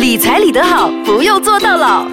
理财理得好，不用做到老。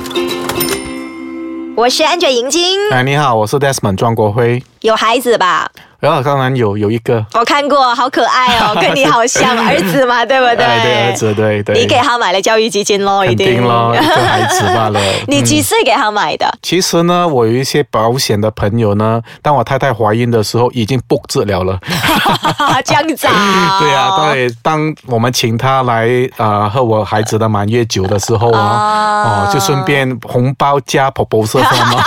我是 Angel 银晶。哎，你好，我是 Desmond 庄国辉。有孩子吧？然后当然有有一个，我看过，好可爱哦，跟你好像儿子嘛，对不对？对儿子，对对。你给他买了教育基金咯，一定咯，一个孩子罢了。你几岁给他买的？其实呢，我有一些保险的朋友呢，当我太太怀孕的时候，已经不治疗了。这样子啊？对啊，对。当我们请他来啊喝我孩子的满月酒的时候啊，哦，就顺便红包加婆婆色吗？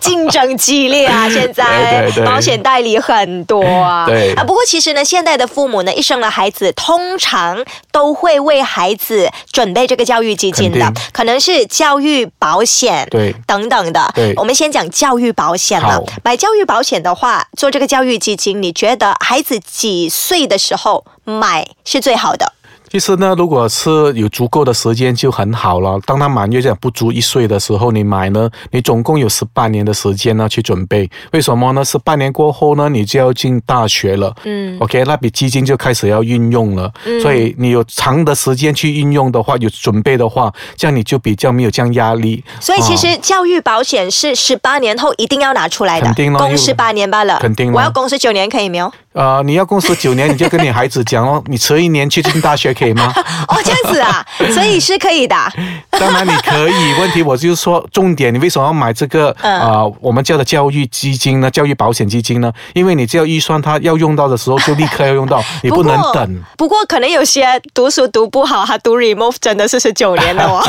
竞争激烈啊！现在保险代理很多啊。对啊，不过其实呢，现在的父母呢，一生了孩子，通常都会为孩子准备这个教育基金的，可能是教育保险，对，等等的。对，我们先讲教育保险了。买教育保险的话，做这个教育基金，你觉得孩子几岁的时候买是最好的？其实呢，如果是有足够的时间就很好了。当他满月这样不足一岁的时候，你买呢，你总共有十八年的时间呢去准备。为什么呢？十八年过后呢，你就要进大学了。嗯，OK，那笔基金就开始要运用了。嗯，所以你有长的时间去运用的话，有准备的话，这样你就比较没有这样压力。所以其实教育保险是十八年后一定要拿出来的，肯定供十八年罢了。肯定，我要供十九年可以没有？呃，你要供十九年，你就跟你孩子讲哦，你迟一年去进大学可以吗？哦，这样子啊，所以是可以的。当然你可以，问题我就是说重点，你为什么要买这个啊？我们叫的教育基金呢？教育保险基金呢？因为你只要预算它要用到的时候，就立刻要用到，你不能等。不过可能有些读书读不好，他读 remove 真的是十九年了哦。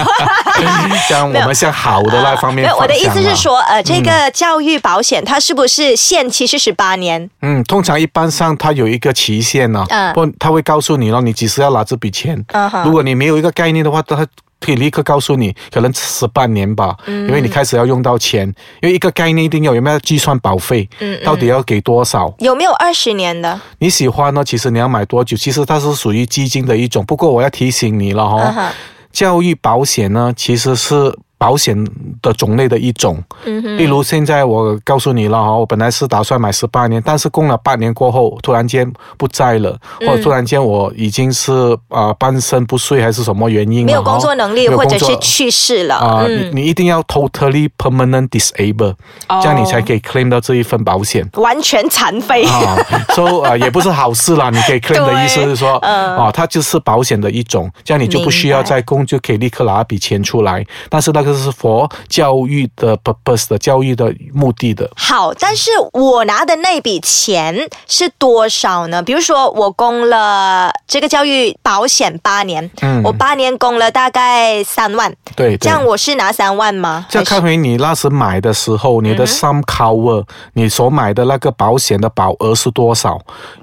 像我们向好的那方面，我的意思是说，呃，这个教育保险它是不是限期是十八年？嗯，通常一般。上它有一个期限呢，嗯不，他会告诉你了，你几时要拿这笔钱。如果你没有一个概念的话，他可以立刻告诉你，可能十半年吧，因为你开始要用到钱，因为一个概念一定要有没有计算保费，到底要给多少？有没有二十年的？你喜欢呢？其实你要买多久？其实它是属于基金的一种，不过我要提醒你了哈，教育保险呢，其实是。保险的种类的一种，例如现在我告诉你了哈，我本来是打算买十八年，但是供了半年过后，突然间不在了，或者突然间我已经是啊半身不遂还是什么原因，没有工作能力，或者是去世了。啊，你你一定要 totally permanent disable，这样你才可以 claim 到这一份保险，完全残废。啊，说啊也不是好事啦，你可以 claim 的意思是说啊，它就是保险的一种，这样你就不需要再供，就可以立刻拿一笔钱出来，但是那个。这是佛教育的 purpose 的教育的目的的。好，但是我拿的那笔钱是多少呢？比如说，我供了这个教育保险八年，嗯，我八年供了大概三万，对，这样我是拿三万吗？这看回你那时买的时候，你的 sum cover，你所买的那个保险的保额是多少？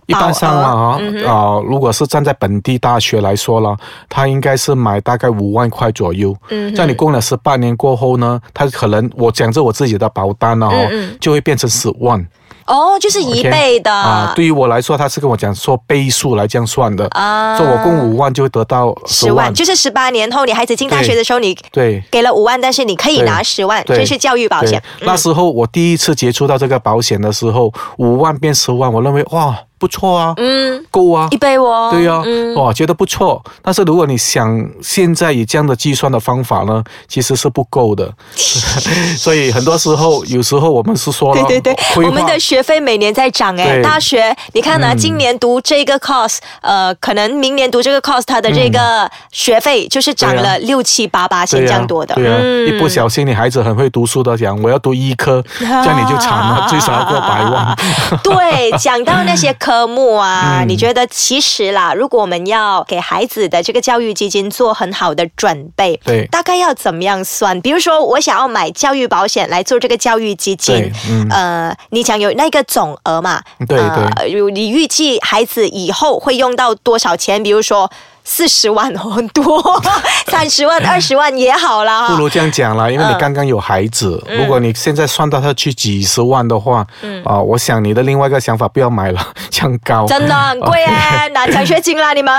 一般上啊，啊，如果是站在本地大学来说了，他应该是买大概五万块左右。嗯，在你供了十八年过后呢，他可能我讲着我自己的保单了哦，就会变成十万。哦，就是一倍的啊！对于我来说，他是跟我讲说倍数来这样算的啊。说我供五万就会得到十万，就是十八年后你孩子进大学的时候，你对给了五万，但是你可以拿十万，这是教育保险。那时候我第一次接触到这个保险的时候，五万变十万，我认为哇。不错啊，嗯，够啊，一杯哦，对呀，哇，觉得不错。但是如果你想现在以这样的计算的方法呢，其实是不够的。所以很多时候，有时候我们是说，对对对，我们的学费每年在涨哎。大学你看呢，今年读这个 course，呃，可能明年读这个 course，它的这个学费就是涨了六七八八千这样多的。对啊，一不小心，你孩子很会读书的讲，我要读医科，这样你就惨了，最少要过百万。对，讲到那些科。科目啊，你觉得其实啦，如果我们要给孩子的这个教育基金做很好的准备，对，大概要怎么样算？比如说，我想要买教育保险来做这个教育基金，呃，你想有那个总额嘛？对对，你预计孩子以后会用到多少钱？比如说。四十万很多，三十万、二十万也好啦。不如这样讲啦，因为你刚刚有孩子，如果你现在算到他去几十万的话，啊，我想你的另外一个想法不要买了，这样高，真的很贵啊，拿奖学金啦你们。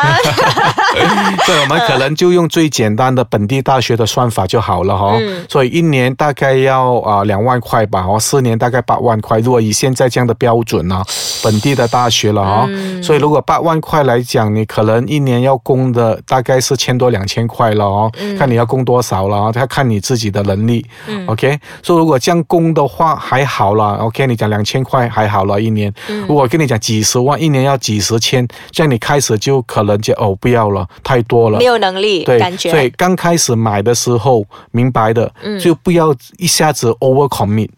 对，我们可能就用最简单的本地大学的算法就好了哈。所以一年大概要啊两万块吧，哦，四年大概八万块。如果以现在这样的标准呢，本地的大学了哈，所以如果八万块来讲，你可能一年要供。供的大概是千多两千块了哦，看你要供多少了啊，他看你自己的能力。OK，说如果这样供的话还好了，OK，你讲两千块还好了，一年。如果跟你讲几十万，一年要几十千，这样你开始就可能就哦不要了，太多了，没有能力，对，感觉。所以刚开始买的时候，明白的，就不要一下子 over commit。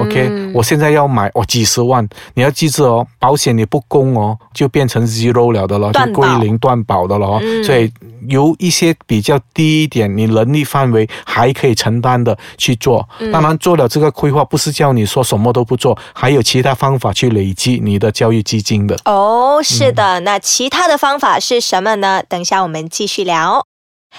OK，我现在要买哦几十万，你要记住哦，保险你不供哦，就变成 zero 了的了，就归零断保的了哦。所以由一些比较低一点，你能力范围还可以承担的去做。当然做了这个规划，不是叫你说什么都不做，还有其他方法去累积你的教育基金的。哦，是的，那其他的方法是什么呢？等下我们继续聊。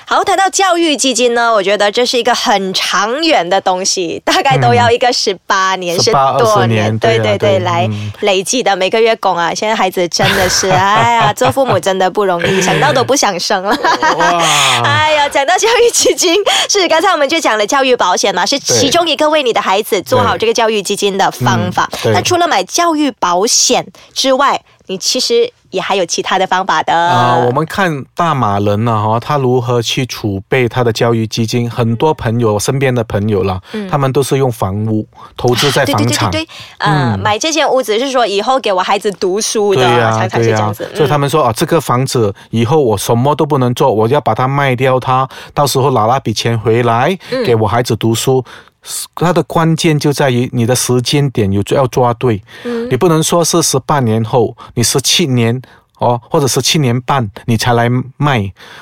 好，谈到教育基金呢，我觉得这是一个很长远的东西，大概都要一个十八年、十多年，对对对，来累计的每个月供啊。现在孩子真的是，哎呀，做父母真的不容易，想到都不想生了。哎呀，讲到教育基金，是刚才我们就讲了教育保险嘛，是其中一个为你的孩子做好这个教育基金的方法。那除了买教育保险之外，你其实。也还有其他的方法的啊！我们看大马人呢，哈，他如何去储备他的教育基金？很多朋友身边的朋友了，他们都是用房屋投资在房产。对对对对，嗯，买这间屋子是说以后给我孩子读书的，常常是这样子。所以他们说啊，这个房子以后我什么都不能做，我要把它卖掉，它到时候拿那笔钱回来给我孩子读书。它的关键就在于你的时间点有要抓对，你不能说是十八年后，你十七年。哦，或者是七年半你才来卖，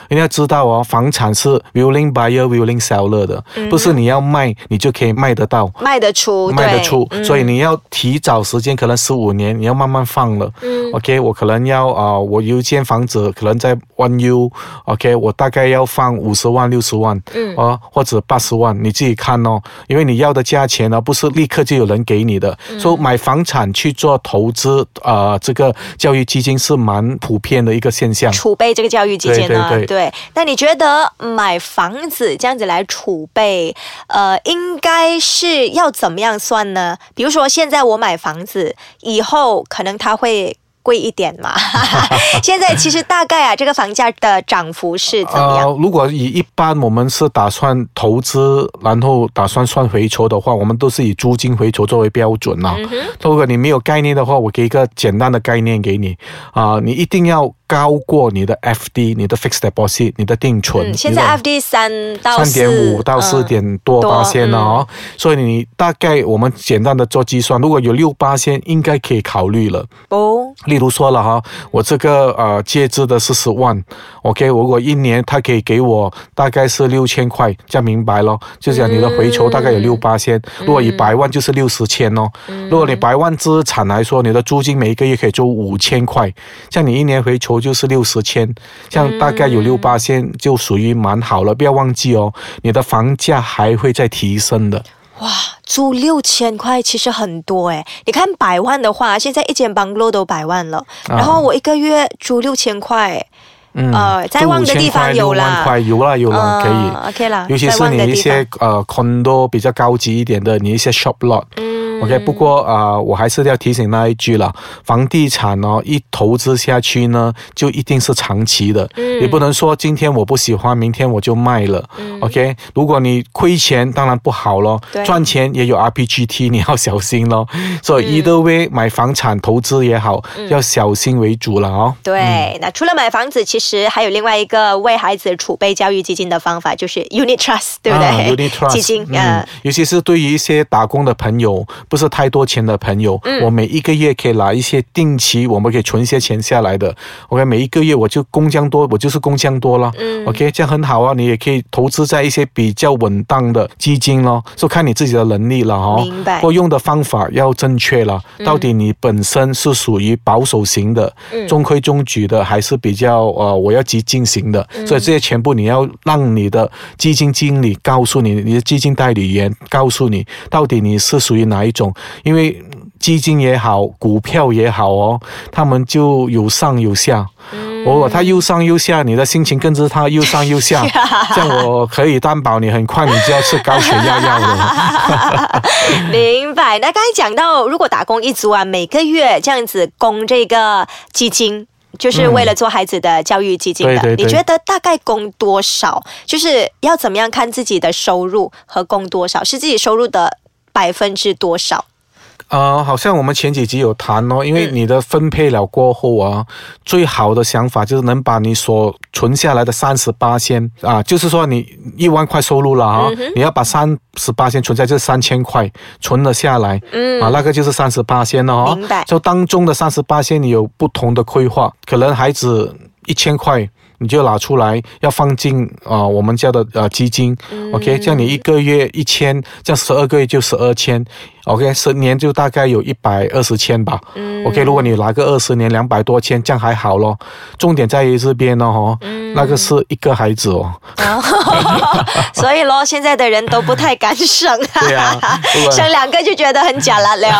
你要知道哦，房产是 willing buyer willing seller 的，不是你要卖你就可以卖得到，卖得出，卖得出，所以你要提早时间，可能十五年，你要慢慢放了。嗯，OK，我可能要啊，我有一间房子可能在 One U，OK，我大概要放五十万六十万，嗯，哦或者八十万，你自己看哦，因为你要的价钱呢不是立刻就有人给你的，说买房产去做投资啊，这个教育基金是蛮。普遍的一个现象，储备这个教育基金呢？对，那你觉得买房子这样子来储备，呃，应该是要怎么样算呢？比如说，现在我买房子，以后可能它会。贵一点嘛？现在其实大概啊，这个房价的涨幅是怎么样？如果以一般我们是打算投资，然后打算算回酬的话，我们都是以租金回酬作为标准呐。如果你没有概念的话，我给一个简单的概念给你啊，你一定要。高过你的 FD，你的 fixed deposit，你的定存。现在 FD 三到三点五到四点多八千了哦，所以你大概我们简单的做计算，如果有六八千，应该可以考虑了。哦，例如说了哈，我这个呃借支的是十万，OK，如果一年他可以给我大概是六千块，这样明白咯？就讲你的回酬大概有六八千，如果以百万就是六十千哦。如果你百万资产来说，你的租金每一个月可以租五千块，像你一年回酬。就是六十千，像大概有六八千，就属于蛮好了。不要忘记哦，你的房价还会再提升的。哇，租六千块其实很多诶。你看百万的话，现在一间 bungalow 都百万了，然后我一个月租六千块，呃，在旺的地方有啦，有啦有啦，可以，OK 啦。尤其是你一些呃 condo 比较高级一点的，你一些 shop lot。OK，不过啊，我还是要提醒那一句了，房地产哦，一投资下去呢，就一定是长期的，嗯，也不能说今天我不喜欢，明天我就卖了。OK，如果你亏钱，当然不好咯，赚钱也有 RPGT，你要小心咯。所以，either way，买房产投资也好，要小心为主了哦。对，那除了买房子，其实还有另外一个为孩子储备教育基金的方法，就是 Unit Trust，对不对？Unit Trust 基金，嗯，尤其是对于一些打工的朋友。不是太多钱的朋友，我每一个月可以拿一些定期，我们可以存一些钱下来的。OK，每一个月我就工匠多，我就是工匠多了。OK，这样很好啊，你也可以投资在一些比较稳当的基金咯，就看你自己的能力了哈。明白。或用的方法要正确了，到底你本身是属于保守型的，中规中矩的，还是比较呃我要激进型的？所以这些全部你要让你的基金经理告诉你，你的基金代理员告诉你，到底你是属于哪一种。因为基金也好，股票也好哦，他们就有上有下。哦，它又上又下，你的心情跟着它又上又下。这样我可以担保，你很快你就要吃高血压药了。明白。那刚才讲到，如果打工一族啊，每个月这样子供这个基金。就是为了做孩子的教育基金的。对对对你觉得大概供多少？就是要怎么样看自己的收入和供多少，是自己收入的百分之多少？呃，好像我们前几集有谈哦，因为嗯你的分配了过后啊，最好的想法就是能把你所存下来的三十八先啊，就是说你一万块收入了啊，嗯你要把三十八先存在这三千块存了下来，嗯啊，那个就是三十八先了哦。明白就当中的三十八先，你有不同的规划，可能孩子一千块。你就拿出来，要放进啊、我们家的呃基金、o k 这样你一个月一千，这样十二个月就十二千，OK，十年就大概有一百二十千吧、o k 如果你拿个二十年两百多千，这样还好咯。重点在于这边呢，哦，那个是一个孩子哦，所以咯，现在的人都不太敢省，对啊对吧省两个就觉得很假了了。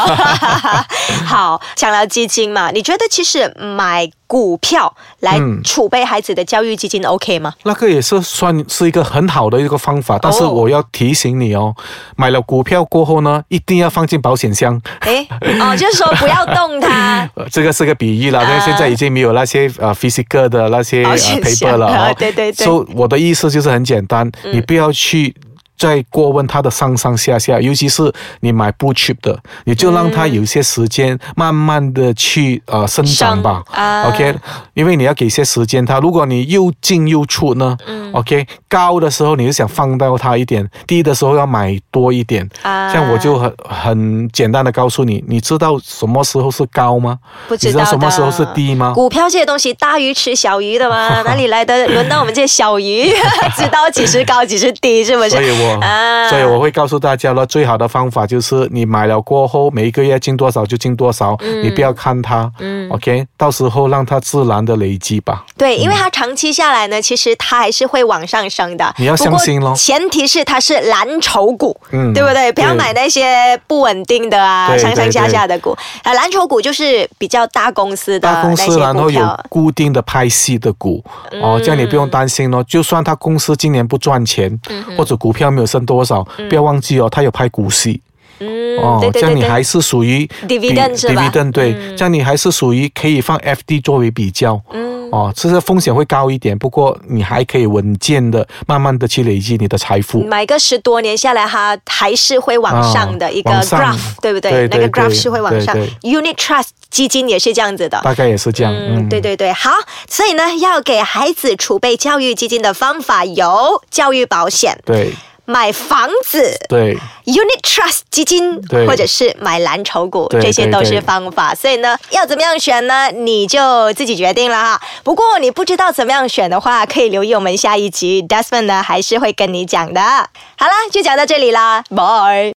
好，讲到基金嘛，你觉得其实买股票来嗯储备孩子的教育基金 OK 吗？那个也是算是一个很好的一个方法，但是哦我要提醒你哦，买了股票过后呢，一定要放进保险箱。诶，哦，就是说不要动它。呃，这个是个比喻啦，因为啊现在已经没有那些呃 physical 的那些呃 paper 了啊哦。对对对嗯所以我的意思就是很简单，你不要去。再过问他的上上下下，尤其是你买不 cheap 的，你就让他有一些时间，慢慢的去呃生长吧。啊 OK，因为你要给一些时间他。如果你又进又出呢、嗯 k 高的时候你就想放到它一点，低的时候要买多一点。啊这样我就很很简单的告诉你，你知道什么时候是高吗？不知道你知道什么时候是低吗？股票这些东西，大鱼吃小鱼的吗？哪里来的轮到我们这些小鱼 知道几时高几时低，是不是？所以我、啊所以我会告诉大家了，最好的方法就是你买了过后，每一个月进多少就进多少，嗯你不要看它、嗯 o k 到时候让它自然的累积吧。对，因为它长期下来呢，其实它还是会往上升的。你要相信咯前提是它是蓝筹股，嗯对不对？不要买那些不稳定的啊，上上下下的股。啊，蓝筹股就是比较大公司的大公司然后有。固定的派息的股、哦，这样你不用担心咯。就算他公司今年不赚钱，或者股票没有升多少，不要忘记哦，他有拍股息。嗯哦，对对这样。你还是属于 Dividend 比是吧 dividend 对，这样你还是属于可以放 FD 作为比较。嗯哦，其实风险会高一点，不过你还可以稳健的、慢慢的去累积你的财富。买个十多年下来，它还是会往上的啊一个 graph，对不对？那个 graph 是会往上对。Unit Trust 基金也是这样子的。大概也是这样，嗯，对对对，好，所以呢，要给孩子储备教育基金的方法有教育保险、对买房子、对 Unit Trust 基金，对或者是买蓝筹股，对这些都是方法。所以呢，要怎么样选呢？你就自己决定了哈。不过你不知道怎么样选的话，可以留意我们下一集，Desmond 呢还是会跟你讲的。好啦，就讲到这里啦，拜。